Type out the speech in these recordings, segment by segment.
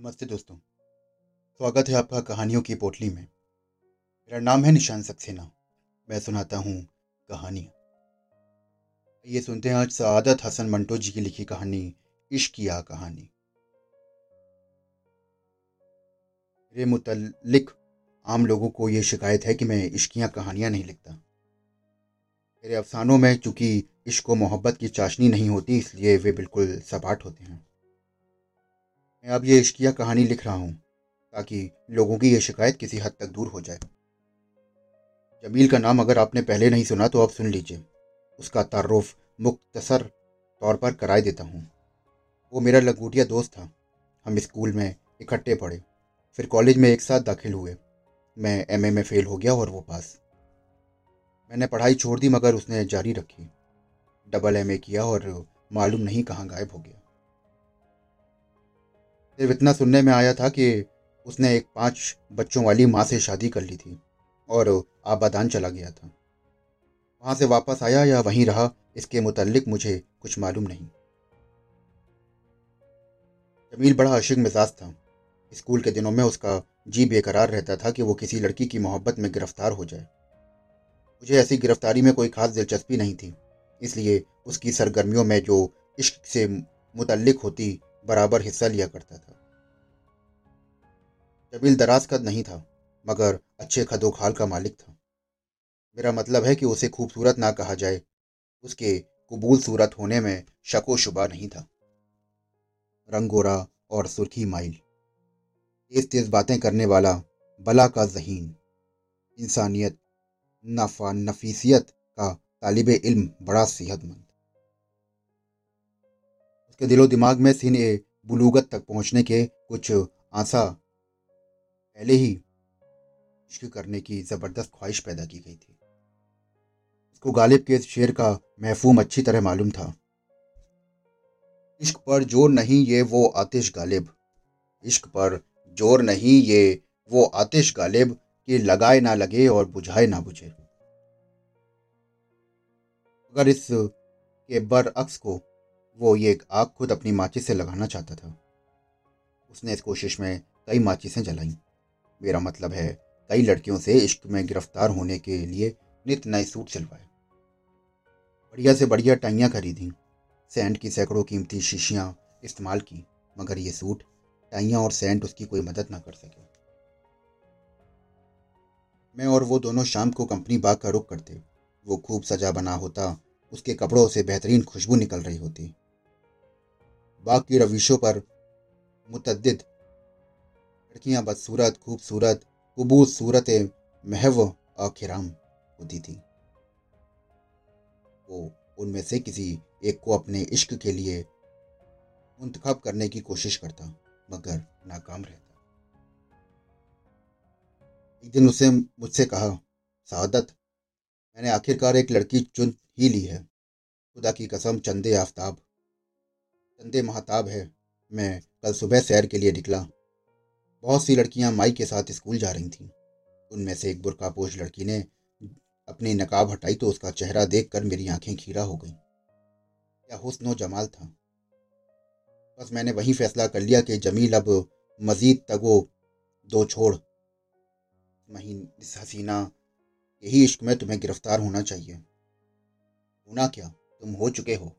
नमस्ते दोस्तों। स्वागत है आपका कहानियों की पोटली में। मेरा नाम है निशान सक्सेना। मैं सुनाता हूँ कहानियाँ। ये सुनते हैं आज सआदत हसन मंटो जी की लिखी कहानी इश्किया कहानी। मेरे मुतलिक आम लोगों को ये शिकायत है कि मैं इश्कियाँ कहानियाँ नहीं लिखता। मेरे अफसानों में चूँकि इश्क मोहब्बत की चाशनी नहीं होती, इसलिए वे बिल्कुल सपाट होते हैं। मैं अब ये इश्किया कहानी लिख रहा हूँ, ताकि लोगों की ये शिकायत किसी हद तक दूर हो जाए। जमील का नाम अगर आपने पहले नहीं सुना तो आप सुन लीजिए। उसका तारुफ मुख्तसर तौर पर कराए देता हूँ। वो मेरा लंगूटिया दोस्त था। हम स्कूल में इकट्ठे पढ़े। फिर कॉलेज में एक साथ दाखिल हुए। मैं एमए में फेल हो गया और वो पास। मैंने पढ़ाई छोड़ दी, मगर उसने जारी रखी। डबल एमए किया और मालूम नहीं कहाँ गायब हो गया। सिर्फ़ इतना सुनने में आया था कि उसने एक पाँच बच्चों वाली माँ से शादी कर ली थी और आबादान चला गया था। वहाँ से वापस आया या वहीं रहा, इसके मुतलिक मुझे कुछ मालूम नहीं। जमील बड़ा अशिक मिजाज था। स्कूल के दिनों में उसका जी बेकरार रहता था कि वो किसी लड़की की मोहब्बत में गिरफ़्तार हो जाए। मुझे ऐसी गिरफ्तारी में कोई खास दिलचस्पी नहीं थी, इसलिए उसकी सरगर्मियों में जो इश्क से मुतलक होती बराबर हिस्सा लिया करता था। जमील दराज कद नहीं था, मगर अच्छे खदोखाल का मालिक था। मेरा मतलब है कि उसे खूबसूरत ना कहा जाए, उसके कबूल सूरत होने में शको शुबा नहीं था। रंग गोरा और सुर्खी माइल। तेज तेज बातें करने वाला बला का जहीन। इंसानियत नफा नफीसियत का तालिब इल्म बड़ा सेहतमंद। उसके दिलो दिमाग में सीन ए बुलूगत तक पहुँचने के कुछ आशा पहले ही इश्क करने की ज़बरदस्त ख्वाहिश पैदा की गई थी। उसको गालिब के शेर का महफूम अच्छी तरह मालूम था। इश्क पर ज़ोर नहीं ये वो आतिश गालिब। इश्क पर ज़ोर नहीं ये वो आतिश गालिब कि लगाए ना लगे और बुझाए ना बुझे। अगर इस के बरअक्स को वो ये आग खुद अपनी माचिस से लगाना चाहता था। उसने इस कोशिश में कई माचिसें जलाईं। मेरा मतलब है, कई लड़कियों से इश्क में गिरफ़्तार होने के लिए नित नए सूट सिलवाए। बढ़िया से बढ़िया टाइयाँ खरीदी, सेंट की सैकड़ों कीमती शीशियाँ इस्तेमाल की, मगर ये सूट, टाइयाँ और सेंट उसकी कोई मदद ना कर सके। मैं और वो दोनों शाम को कंपनी बाग का रुख करते। वो खूब सजा बना होता, उसके कपड़ों से बेहतरीन खुशबू निकल रही होती। बाकी रविशों पर मुतद लड़कियाँ बदसूरत, खूबसूरत कबूल सूरत, महव, आखिराम होती थी। वो उनमें से किसी एक को अपने इश्क के लिए मुंतखब करने की कोशिश करता, मगर नाकाम रहता। एक दिन उसने मुझसे कहा, सादत, मैंने आखिरकार एक लड़की चुन ही ली है। खुदा की कसम, चंदे आफ्ताब चंदे महताब है। मैं कल सुबह सैर के लिए निकला। बहुत सी लड़कियाँ माई के साथ स्कूल जा रही थीं। उनमें से एक बुरकापोश लड़की ने अपनी नकाब हटाई तो उसका चेहरा देखकर मेरी आँखें खीरा हो गईं। क्या हुस्न जमाल था। बस मैंने वही फैसला कर लिया कि जमील अब मजीद तगो दो छोड़। महीन इस हसीना, यही इश्क में तुम्हें गिरफ़्तार होना चाहिए। होना क्या? तुम हो चुके हो।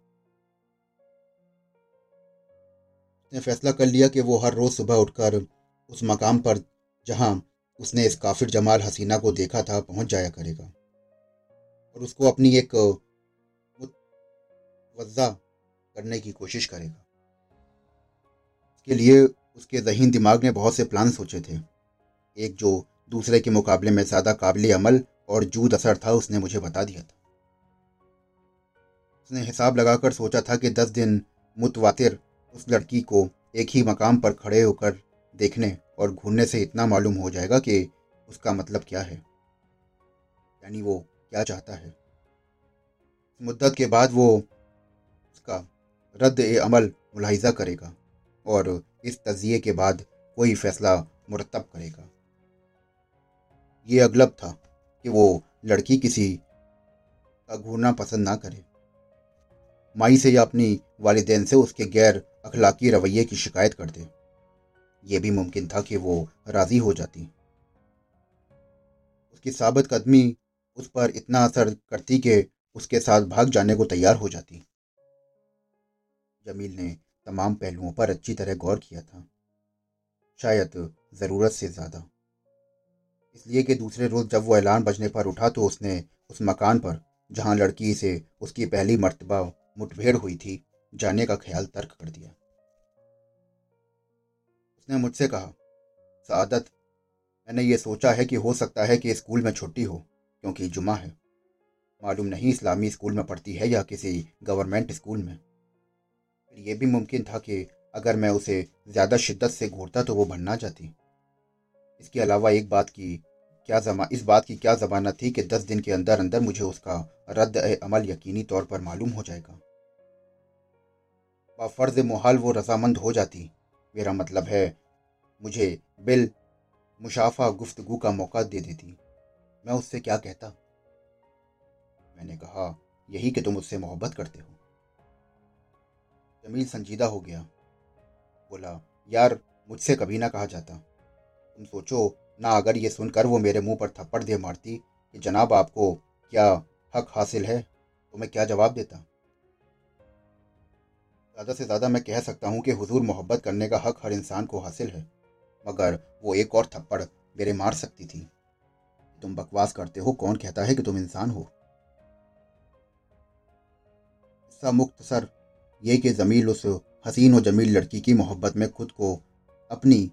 उसने फैसला कर लिया कि वो हर रोज़ सुबह उठकर उस मकाम पर, जहाँ उसने इस काफिर जमाल हसीना को देखा था, पहुँच जाया करेगा। और उसको अपनी एक वज़ा करने की कोशिश करेगा। इसके लिए उसके जहीन दिमाग ने बहुत से प्लान सोचे थे। एक जो दूसरे के मुकाबले में ज़्यादा काबिल अमल और जूद असर था, उसने मुझे बता दिया था। उसने हिसाब लगाकर सोचा था कि दस दिन मुतवातिर उस लड़की को एक ही मकाम पर खड़े होकर देखने और घूरने से इतना मालूम हो जाएगा कि उसका मतलब क्या है। यानी वो क्या चाहता है। मुद्दत के बाद वो उसका रद्द अमल मुलाहिजा करेगा और इस तजिए के बाद कोई फैसला मुरतब करेगा। ये अगलब था कि वो लड़की किसी का घूरना पसंद ना करे। माई से या अपनी वालदेन से उसके गैर अखलाकी रवैये की शिकायत कर दे। यह भी मुमकिन था कि वो राज़ी हो जाती। उसकी साबित कदमी उस पर इतना असर करती कि उसके साथ भाग जाने को तैयार हो जाती। जमील ने तमाम पहलुओं पर अच्छी तरह गौर किया था। शायद ज़रूरत से ज़्यादा। इसलिए कि दूसरे रोज़ जब वो ऐलान बजने पर उठा तो उसने उस मकान पर, जहाँ लड़की से उसकी पहली मरतबा मुठभेड़ हुई थी, जाने का ख्याल तर्क कर दिया। उसने मुझसे कहा, सादत, मैंने ये सोचा है कि हो सकता है कि स्कूल में छुट्टी हो, क्योंकि जुमा है। मालूम नहीं इस्लामी स्कूल में पढ़ती है या किसी गवर्नमेंट स्कूल में। फिर यह भी मुमकिन था कि अगर मैं उसे ज़्यादा शिद्दत से घूरता तो वो बनना जाती। इसके अलावा एक बात की क्या जमा, इस बात की क्या जमानत थी कि दस दिन के अंदर अंदर मुझे उसका रद्द अमल यकीनी तौर पर मालूम हो जाएगा। बाफर्ज मोहाल वो रजामंद हो जाती मेरा मतलब है, मुझे बिल मुशाफा गुफ्तगु का मौका दे देती। मैं उससे क्या कहता? मैंने कहा, यही कि तुम उससे मोहब्बत करते हो। जमील संजीदा हो गया। बोला, यार, मुझसे कभी ना कहा जाता। तुम सोचो, ना अगर ये सुनकर वो मेरे मुँह पर थप्पड़ दे मारती कि जनाब आपको क्या हक हासिल है तो मैं क्या जवाब देता? ज़्यादा से ज़्यादा मैं कह सकता हूँ कि हुजूर मोहब्बत करने का हक हर इंसान को हासिल है। मगर वो एक और थप्पड़ मेरे मार सकती थी। तुम बकवास करते हो, कौन कहता है कि तुम इंसान हो? मुक्त सर, ये कि जमील उस हसीन व जमील लड़की की मोहब्बत में खुद को अपनी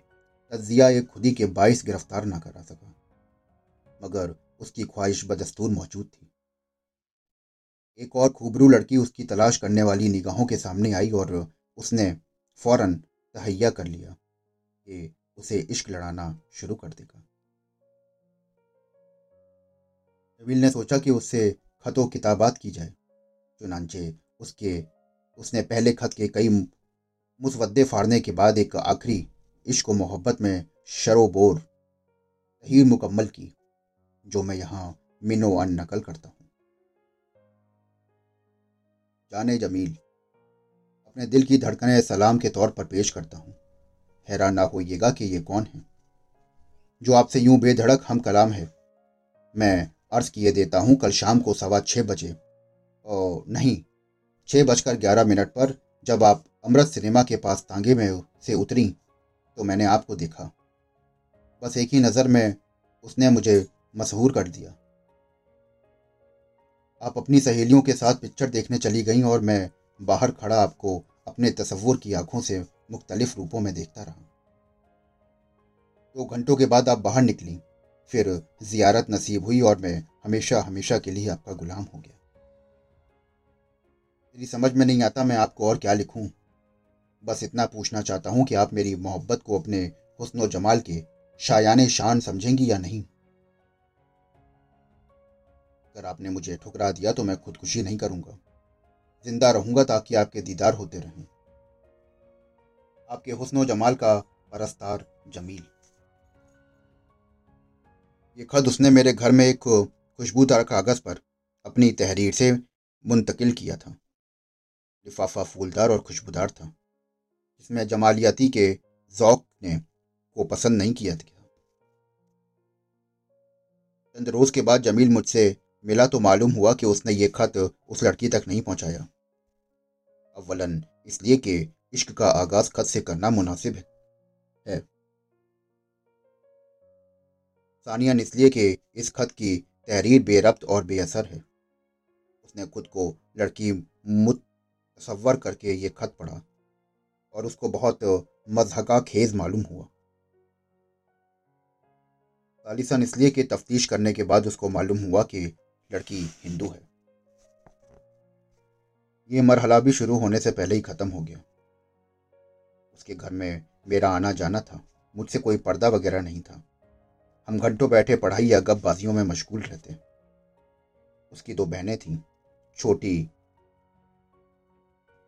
तजिया खुदी के बाइस गिरफ़्तार ना करा सका। मगर उसकी ख्वाहिश बदस्तूर मौजूद थी। एक और खूबरू लड़की उसकी तलाश करने वाली निगाहों के सामने आई और उसने फ़ौरन तहैया कर लिया कि उसे इश्क लड़ाना शुरू कर देगा। नबील ने सोचा कि उससे खतों किताबात की जाए चुनानचे उसके, उसने पहले खत के कई मुसवदे फाड़ने के बाद एक आखिरी इश्क मोहब्बत में शरोबोर तहीर मुकम्मल की, जो मैं यहाँ मिनो अन नकल करता हूँ। जाने जमील अपने दिल की धड़कने सलाम के तौर पर पेश करता हूँ। हैरान ना होइएगा कि ये कौन है? जो आपसे यूँ बेधड़क हम कलाम है। मैं अर्ज़ किए देता हूँ कल शाम को सवा छः बजे। ओ नहीं छः बजकर ग्यारह मिनट पर जब आप अमृत सिनेमा के पास तांगे में से उतरी तो मैंने आपको देखा। बस एक ही नज़र में उसने मुझे मशहूर कर दिया। आप अपनी सहेलियों के साथ पिक्चर देखने चली गई और मैं बाहर खड़ा आपको अपने तस्वुर की आँखों से मुख्तलिफ़ रूपों में देखता रहा। दो तो घंटों के बाद आप बाहर निकली, फिर जियारत नसीब हुई और मैं हमेशा हमेशा के लिए आपका गुलाम हो गया। मेरी समझ में नहीं आता मैं आपको और क्या लिखूं। बस इतना पूछना चाहता हूँ कि आप मेरी मोहब्बत को अपने हुस्न जमाल के शायान शान समझेंगी या नहीं। अगर आपने मुझे ठुकरा दिया तो मैं खुदकुशी नहीं करूँगा। ज़िंदा रहूँगा ताकि आपके दीदार होते रहें। आपके हुस्न जमाल का परस्तार जमील। ये खत उसने मेरे घर में एक खुशबूदार कागज़ पर अपनी तहरीर से मुंतकिल किया था। लिफाफा फूलदार और खुशबूदार था, जिसमें जमालियाती के जौक ने को पसंद नहीं किया था। चंद रोज के बाद जमील मुझसे मिला तो मालूम हुआ कि उसने ये खत उस लड़की तक नहीं पहुँचाया। अव्वलन, इसलिए कि इश्क का आगाज़ खत से करना मुनासिब है। सानियन इसलिए कि इस खत की तहरीर बेरब्त और बेअसर है। उसने खुद को लड़की मुतसवर करके ये खत पढ़ा और उसको बहुत मजहका खेज मालूम हुआ। सालिसन, इसलिए कि तफ्तीश करने के बाद उसको मालूम हुआ कि लड़की हिंदू है। ये मरहला भी शुरू होने से पहले ही ख़त्म हो गया। उसके घर में मेरा आना जाना था, मुझसे कोई पर्दा वगैरह नहीं था। हम घंटों बैठे पढ़ाई या गपबाजियों में मशगूल रहते। उसकी दो बहनें थीं, छोटी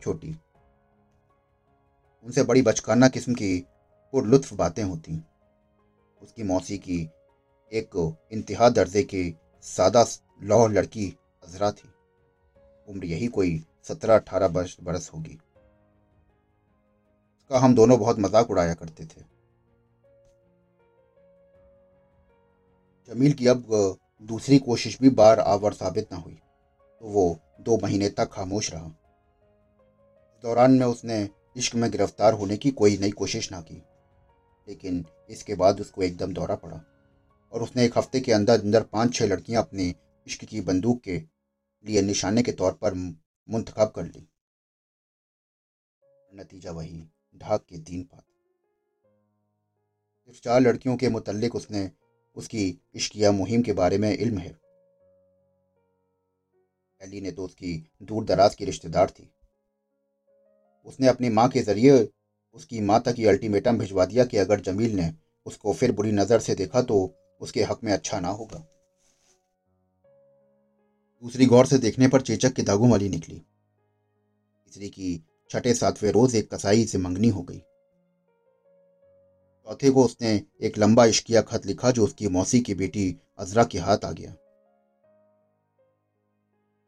छोटी। उनसे बड़ी बचकाना किस्म की पुरलुत्फ बातें होती। उसकी मौसी की एक इंतहा दर्जे की सादा लौ लड़की अजरा थी। उम्र यही कोई सत्रह अठारह बरस बरस होगी। उसका हम दोनों बहुत मज़ाक उड़ाया करते थे। जमील की अब दूसरी कोशिश भी बार आवर साबित ना हुई तो वो दो महीने तक खामोश रहा। इस दौरान में उसने इश्क में गिरफ़्तार होने की कोई नई कोशिश ना की, लेकिन इसके बाद उसको एकदम दौरा पड़ा और उसने एक हफ़्ते के अंदर अंदर पाँच छः लड़कियाँ अपनी इश्क की बंदूक के लिए निशाने के तौर पर मुंतखब कर ली। नतीजा वही, ढाक के तीन पात। सिर्फ़ चार लड़कियों के मुतलिक उसने उसकी इश्किया मुहिम के बारे में इल्म है। पहली ने तो उसकी दूर दराज की रिश्तेदार थी। उसने अपनी माँ के ज़रिए उसकी माँ तक अल्टीमेटम भिजवा दिया कि अगर जमील ने उसको फिर बुरी नज़र से देखा तो उसके हक में अच्छा ना होगा। दूसरी गौर से देखने पर चेचक की दागों वाली निकली। तीसरी की छठे सातवें रोज एक कसाई से मंगनी हो गई। चौथे को उसने एक लंबा इश्किया खत लिखा जो उसकी मौसी की बेटी अजरा के हाथ आ गया।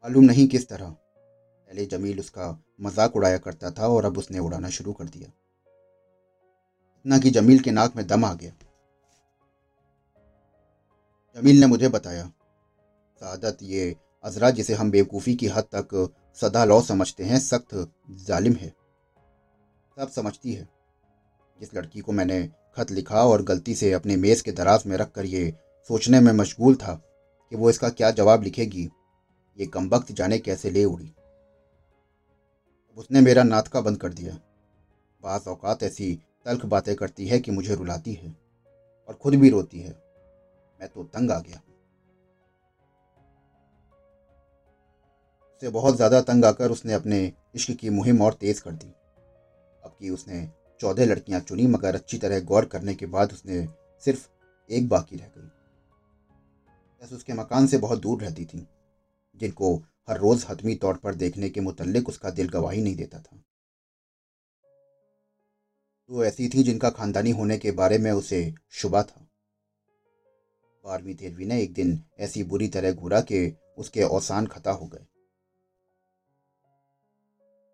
मालूम नहीं किस तरह। पहले जमील उसका मज़ाक उड़ाया करता था और अब उसने उड़ाना शुरू कर दिया। इतना कि जमील के नाक में दम आ गया। जमील ने मुझे बताया, सादत ये अजरा जिसे हम बेवकूफ़ी की हद तक सदा लौ समझते हैं, सख्त जालिम है। सब समझती है। जिस लड़की को मैंने खत लिखा और गलती से अपने मेज़ के दराज में रख कर ये सोचने में मशगूल था कि वो इसका क्या जवाब लिखेगी, ये कम वक्त जाने कैसे ले उड़ी। उसने मेरा नातका बंद कर दिया। बाज़ अवकात ऐसी तल्ख बातें करती है कि मुझे रुलाती है और खुद भी रोती है। मैं तो तंग आ गया। उससे बहुत ज़्यादा तंग आकर उसने अपने इश्क की मुहिम और तेज़ कर दी। अब कि उसने चौदह लड़कियाँ चुनी, मगर अच्छी तरह गौर करने के बाद उसने सिर्फ़ एक बाकी रह गई। बस उसके मकान से बहुत दूर रहती थी, जिनको हर रोज़ हतमी तौर पर देखने के मुतलक उसका दिल गवाही नहीं देता था। तो ऐसी थी जिनका खानदानी होने के बारे में उसे शुबा था। बारहवीं तेरहवीं ने एक दिन ऐसी बुरी तरह घूरा कि उसके औसान खता हो गए।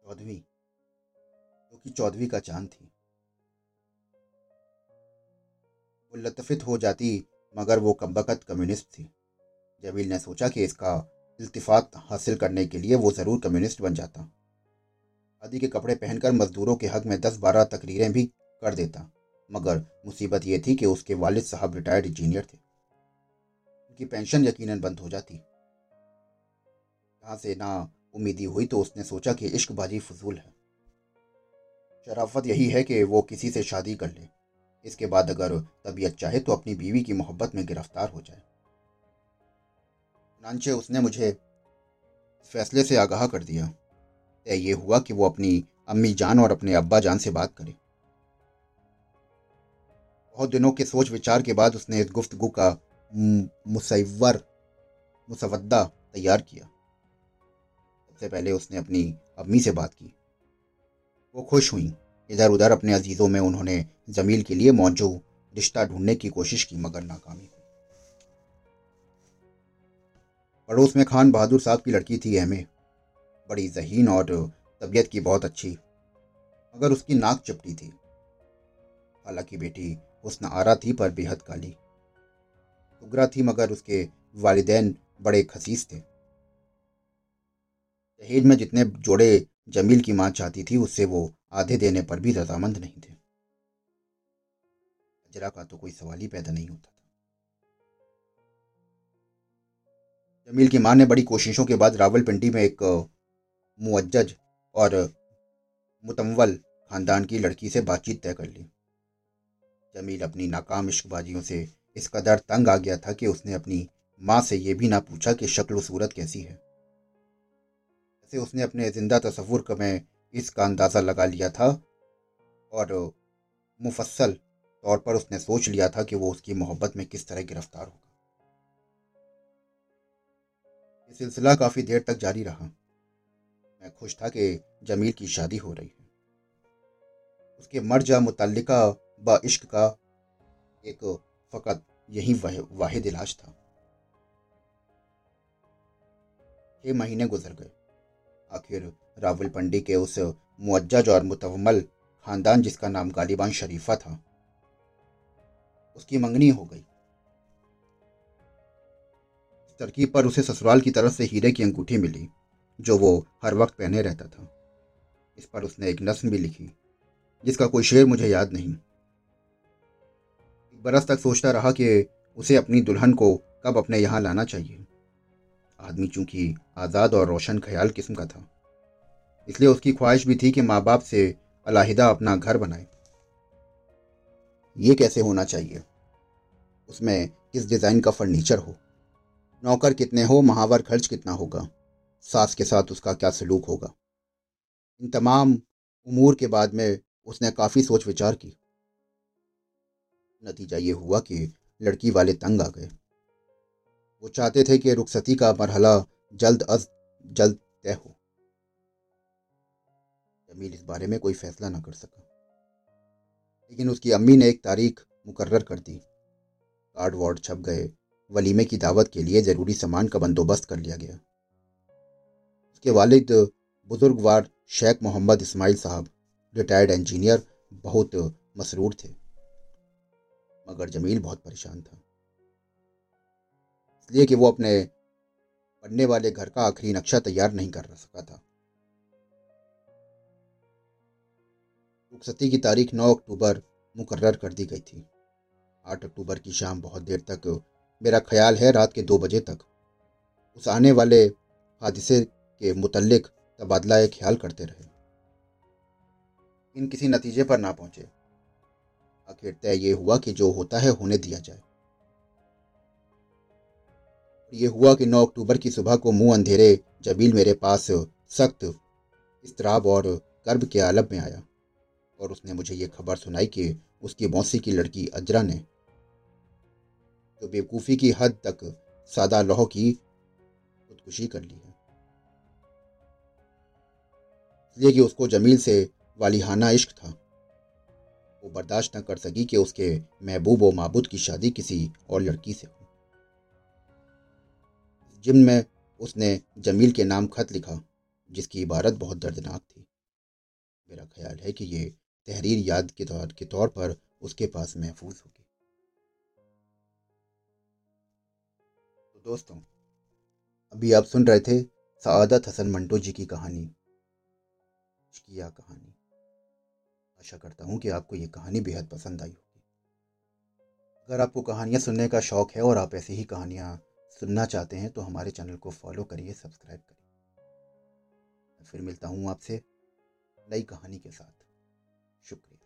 चौदहवीं जो कि चौदहवीं का चाँद थी। वो लतफित हो जाती, मगर वो कम्बकत कम्युनिस्ट थी। जमील ने सोचा कि इसका इल्तिफात हासिल करने के लिए वो ज़रूर कम्युनिस्ट बन जाता। आदि के कपड़े पहनकर मजदूरों के हक में दस बारह तकरीरें भी कर देता, मगर मुसीबत ये थी कि उसके वालिद साहब रिटायर्ड इंजीनियर थे। उनकी पेंशन यकीनन बंद हो जाती। यहाँ से ना उम्मीदी हुई तो उसने सोचा कि इश्कबाजी फजूल है। शराफत यही है कि वो किसी से शादी कर ले। इसके बाद अगर तबीयत चाहे तो अपनी बीवी की मोहब्बत में गिरफ़्तार हो जाए। नानचे उसने मुझे फैसले से आगाह कर दिया। तय ये हुआ कि वो अपनी अम्मी जान और अपने अब्बा जान से बात करे। बहुत दिनों के सोच विचार के बाद उसने इस गुफ्तगु का मुसवर मुसवदा तैयार किया। सबसे पहले उसने अपनी अम्मी से बात की। वो खुश हुई। इधर उधर अपने अजीज़ों में उन्होंने जमील के लिए मौजूद रिश्ता ढूँढने की कोशिश की, मगर नाकामी हुई। पड़ोस में खान बहादुर साहब की लड़की थी एम बड़ी जहीन और तबीयत की बहुत अच्छी, मगर उसकी नाक चपटी थी। हालाँकि बेटी हुस्न आरा थी, पर बेहद काली। उगरा थी, मगर उसके वालदेन बड़े खसीस थे। दहेज में जितने जोड़े जमील की माँ चाहती थी, उससे वो आधे देने पर भी रजामंद नहीं थे। अजरा का तो कोई सवाल ही पैदा नहीं होता था। जमील की माँ ने बड़ी कोशिशों के बाद रावलपिंडी में एक, मुअज्जज और मुतमवल खानदान की लड़की से बातचीत तय कर ली। जमील अपनी नाकाम इश्कबाजियों से इस कदर तंग आ गया था कि उसने अपनी माँ से यह भी ना पूछा कि शक्ल सूरत कैसी है। ऐसे उसने अपने ज़िंदा तस्वुर में इसका अंदाज़ा लगा लिया था और मुफसल तौर पर उसने सोच लिया था कि वो उसकी मोहब्बत में किस तरह गिरफ़्तार होगा। ये सिलसिला काफ़ी देर तक जारी रहा। मैं खुश था कि जमील की शादी हो रही है। उसके मर्जा मुतल ब इश्क का एक फ़कत यही वाहिद इलाज था। छः महीने गुजर गए। आखिर रावलपिंडी के उस मुअज्जज और मुतवमल खानदान, जिसका नाम गालिबान शरीफा था, उसकी मंगनी हो गई। तरकीब पर उसे ससुराल की तरफ़ से हीरे की अंगूठी मिली, जो वो हर वक्त पहने रहता था। इस पर उसने एक नस्म भी लिखी, जिसका कोई शेर मुझे याद नहीं। एक बरस तक सोचता रहा कि उसे अपनी दुल्हन को कब अपने यहाँ लाना चाहिए। आदमी चूँकि आज़ाद और रोशन ख्याल किस्म का था। इसलिए उसकी ख्वाहिश भी थी कि माँ बाप से अलाहिदा अपना घर बनाए। ये कैसे होना चाहिए? उसमें किस डिज़ाइन का फर्नीचर हो? नौकर कितने हो, महावर खर्च कितना होगा? सास के साथ उसका क्या सलूक होगा? इन तमाम उमूर के बाद में उसने काफ़ी सोच विचार की। नतीजा ये हुआ कि लड़की वाले तंग आ गए। वो चाहते थे कि रुखसती का मरहला जल्द अज जल्द तय हो। जमील इस बारे में कोई फैसला ना कर सका। लेकिन उसकी अम्मी ने एक तारीख मुकर्र कर दी। कार्ड वार्ड छप गए। वलीमे की दावत के लिए ज़रूरी सामान का बंदोबस्त कर लिया गया। उसके वालिद बुजुर्गवार शेख मोहम्मद इस्माइल साहब, रिटायर्ड इंजीनियर, बहुत मसरूर थे। मगर जमील बहुत परेशान था। इसलिए कि वो अपने पढ़ने वाले घर का आखिरी नक्शा तैयार नहीं कर सका था। रुखसती की तारीख 9 अक्टूबर मुकर्र कर दी गई थी। 8 अक्टूबर की शाम बहुत देर तक मेरा ख्याल है रात के दो बजे तक। उस आने वाले हादसे के मुतलक तबादला ख्याल करते रहे। इन किसी नतीजे पर ना पहुँचे। आखिर तय ये हुआ कि जो होता है, होने दिया जाए। ये हुआ कि 9 अक्टूबर की सुबह को मुँह अंधेरे जबील मेरे पास सख्त इसतराब और कर्ब के आलम में आया और उसने मुझे ये खबर सुनाई कि उसकी मौसी की लड़की अजरा ने जो बेवकूफ़ी की हद तक सादा लौह की खुदकुशी कर ली है। इसलिए कि उसको जमील से वालिहाना इश्क था। वो बर्दाश्त न कर सकी कि उसके महबूब व माबूद की शादी किसी और लड़की से हो। जिम में उसने जमील के नाम खत लिखा, जिसकी इबारत बहुत दर्दनाक थी। मेरा ख्याल है कि ये तहरीर याद के तौर के तौर पर उसके पास महफूज होगी। तो दोस्तों, अभी आप सुन रहे थे सआदत हसन मंटो जी की कहानी किया कहानी। आशा करता हूँ कि आपको ये कहानी बेहद पसंद आई होगी। अगर आपको कहानियाँ सुनने का शौक़ है और आप ऐसी ही कहानियाँ सुनना चाहते हैं तो हमारे चैनल को फॉलो करिए, सब्सक्राइब करिए। फिर मिलता हूँ आपसे नई कहानी के साथ। शुक्रिया।